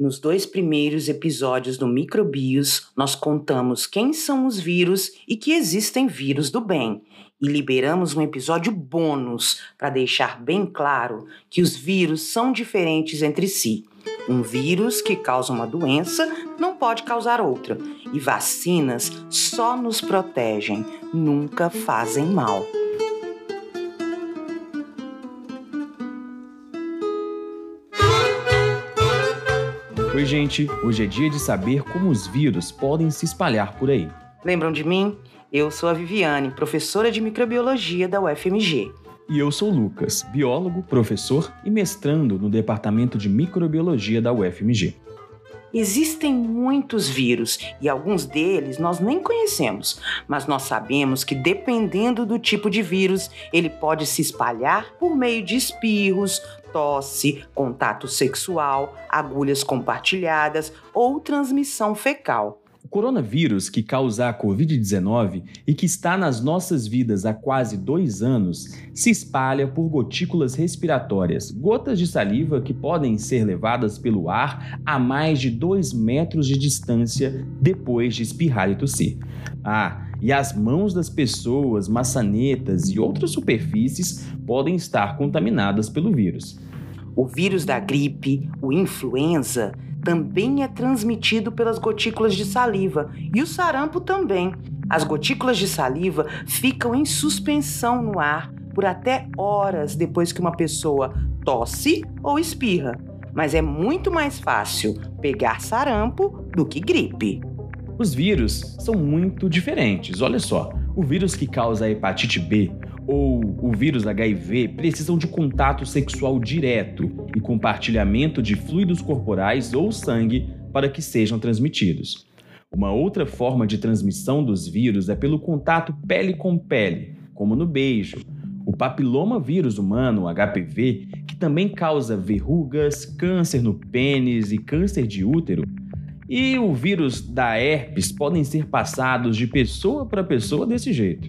Nos dois primeiros episódios do Microbios, nós contamos quem são os vírus e que existem vírus do bem. E liberamos um episódio bônus para deixar bem claro que os vírus são diferentes entre si. Um vírus que causa uma doença não pode causar outra, e vacinas só nos protegem, nunca fazem mal. Oi, gente! Hoje é dia de saber como os vírus podem se espalhar por aí. Lembram de mim? Eu sou a Viviane, professora de microbiologia da UFMG. E eu sou o Lucas, biólogo, professor e mestrando no Departamento de Microbiologia da UFMG. Existem muitos vírus e alguns deles nós nem conhecemos, mas nós sabemos que dependendo do tipo de vírus, ele pode se espalhar por meio de espirros, tosse, contato sexual, agulhas compartilhadas ou transmissão fecal. O coronavírus que causa a Covid-19 e que está nas nossas vidas há quase dois anos se espalha por gotículas respiratórias, gotas de saliva que podem ser levadas pelo ar a mais de dois metros de distância depois de espirrar e tossir. Ah, e as mãos das pessoas, maçanetas e outras superfícies podem estar contaminadas pelo vírus. O vírus da gripe, o influenza, também é transmitido pelas gotículas de saliva e o sarampo também. As gotículas de saliva ficam em suspensão no ar por até horas depois que uma pessoa tosse ou espirra. Mas é muito mais fácil pegar sarampo do que gripe. Os vírus são muito diferentes. Olha só, o vírus que causa a hepatite B ou o vírus HIV precisam de contato sexual direto e compartilhamento de fluidos corporais ou sangue para que sejam transmitidos. Uma outra forma de transmissão dos vírus é pelo contato pele com pele, como no beijo. O papiloma vírus humano, HPV, que também causa verrugas, câncer no pênis e câncer de útero, e o vírus da herpes podem ser passados de pessoa para pessoa desse jeito.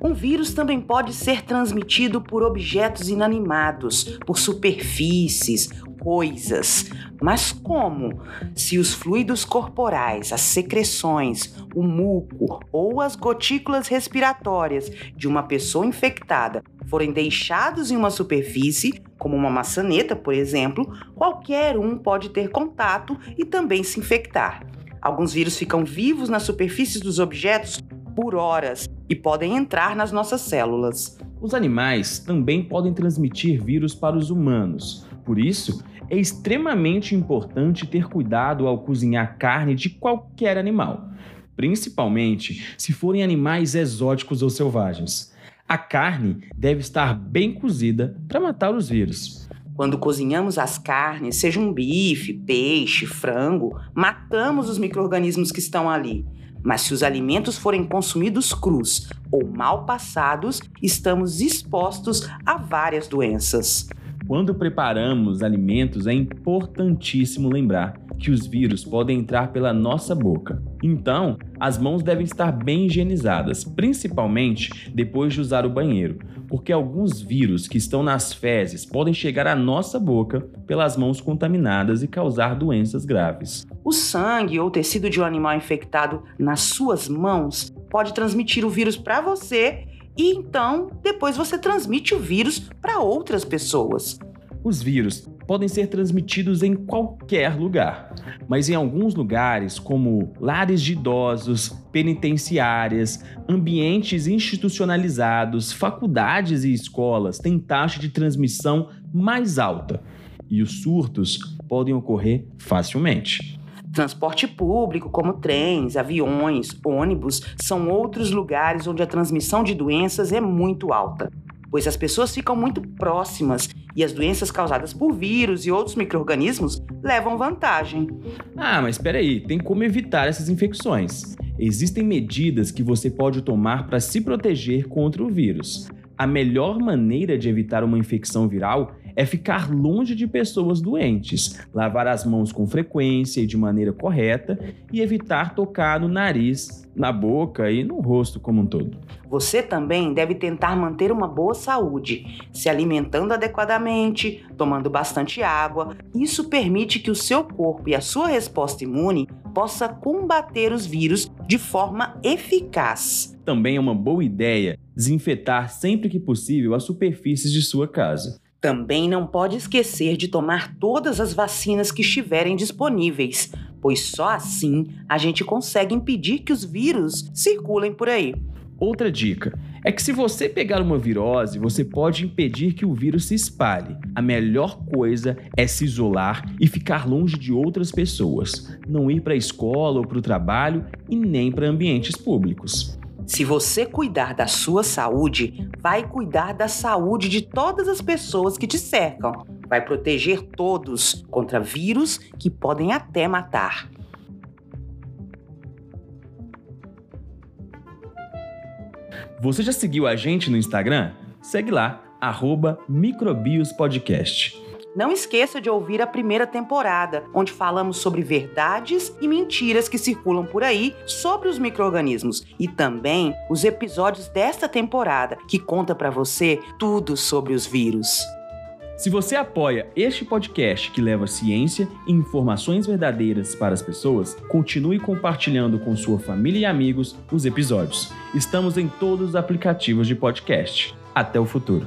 Um vírus também pode ser transmitido por objetos inanimados, por superfícies, coisas. Mas como? Se os fluidos corporais, as secreções, o muco ou as gotículas respiratórias de uma pessoa infectada forem deixados em uma superfície, como uma maçaneta, por exemplo, qualquer um pode ter contato e também se infectar. Alguns vírus ficam vivos nas superfícies dos objetos por horas e podem entrar nas nossas células. Os animais também podem transmitir vírus para os humanos. Por isso, é extremamente importante ter cuidado ao cozinhar carne de qualquer animal, principalmente se forem animais exóticos ou selvagens. A carne deve estar bem cozida para matar os vírus. Quando cozinhamos as carnes, seja um bife, peixe, frango, matamos os micro-organismos que estão ali mas se os alimentos forem consumidos crus ou mal passados, estamos expostos a várias doenças. Quando preparamos alimentos, é importantíssimo lembrar que os vírus podem entrar pela nossa boca. Então, as mãos devem estar bem higienizadas, principalmente depois de usar o banheiro, porque alguns vírus que estão nas fezes podem chegar à nossa boca pelas mãos contaminadas e causar doenças graves. O sangue ou tecido de um animal infectado nas suas mãos pode transmitir o vírus para você e então depois você transmite o vírus para outras pessoas. Os vírus podem ser transmitidos em qualquer lugar, mas em alguns lugares, como lares de idosos, penitenciárias, ambientes institucionalizados, faculdades e escolas, têm taxa de transmissão mais alta e os surtos podem ocorrer facilmente. Transporte público, como trens, aviões, ônibus, são outros lugares onde a transmissão de doenças é muito alta pois as pessoas ficam muito próximas e as doenças causadas por vírus e outros micro-organismos levam vantagem. Ah, mas espera aí, tem como evitar essas infecções. Existem medidas que você pode tomar para se proteger contra o vírus. A melhor maneira de evitar uma infecção viral é ficar longe de pessoas doentes, lavar as mãos com frequência e de maneira correta e evitar tocar no nariz, na boca e no rosto como um todo. Você também deve tentar manter uma boa saúde, se alimentando adequadamente, tomando bastante água. Isso permite que o seu corpo e a sua resposta imune possa combater os vírus de forma eficaz. Também é uma boa ideia desinfetar sempre que possível as superfícies de sua casa. Também não pode esquecer de tomar todas as vacinas que estiverem disponíveis, pois só assim a gente consegue impedir que os vírus circulem por aí. Outra dica é que se você pegar uma virose, você pode impedir que o vírus se espalhe. A melhor coisa é se isolar e ficar longe de outras pessoas, não ir para a escola ou para o trabalho e nem para ambientes públicos. Se você cuidar da sua saúde, vai cuidar da saúde de todas as pessoas que te cercam. Vai proteger todos contra vírus que podem até matar. Você já seguiu a gente no Instagram? Segue lá, microbiospodcast. Não esqueça de ouvir a primeira temporada, onde falamos sobre verdades e mentiras que circulam por aí sobre os micro-organismos e também os episódios desta temporada, que conta para você tudo sobre os vírus. Se você apoia este podcast que leva ciência e informações verdadeiras para as pessoas, continue compartilhando com sua família e amigos os episódios. Estamos em todos os aplicativos de podcast. Até o futuro.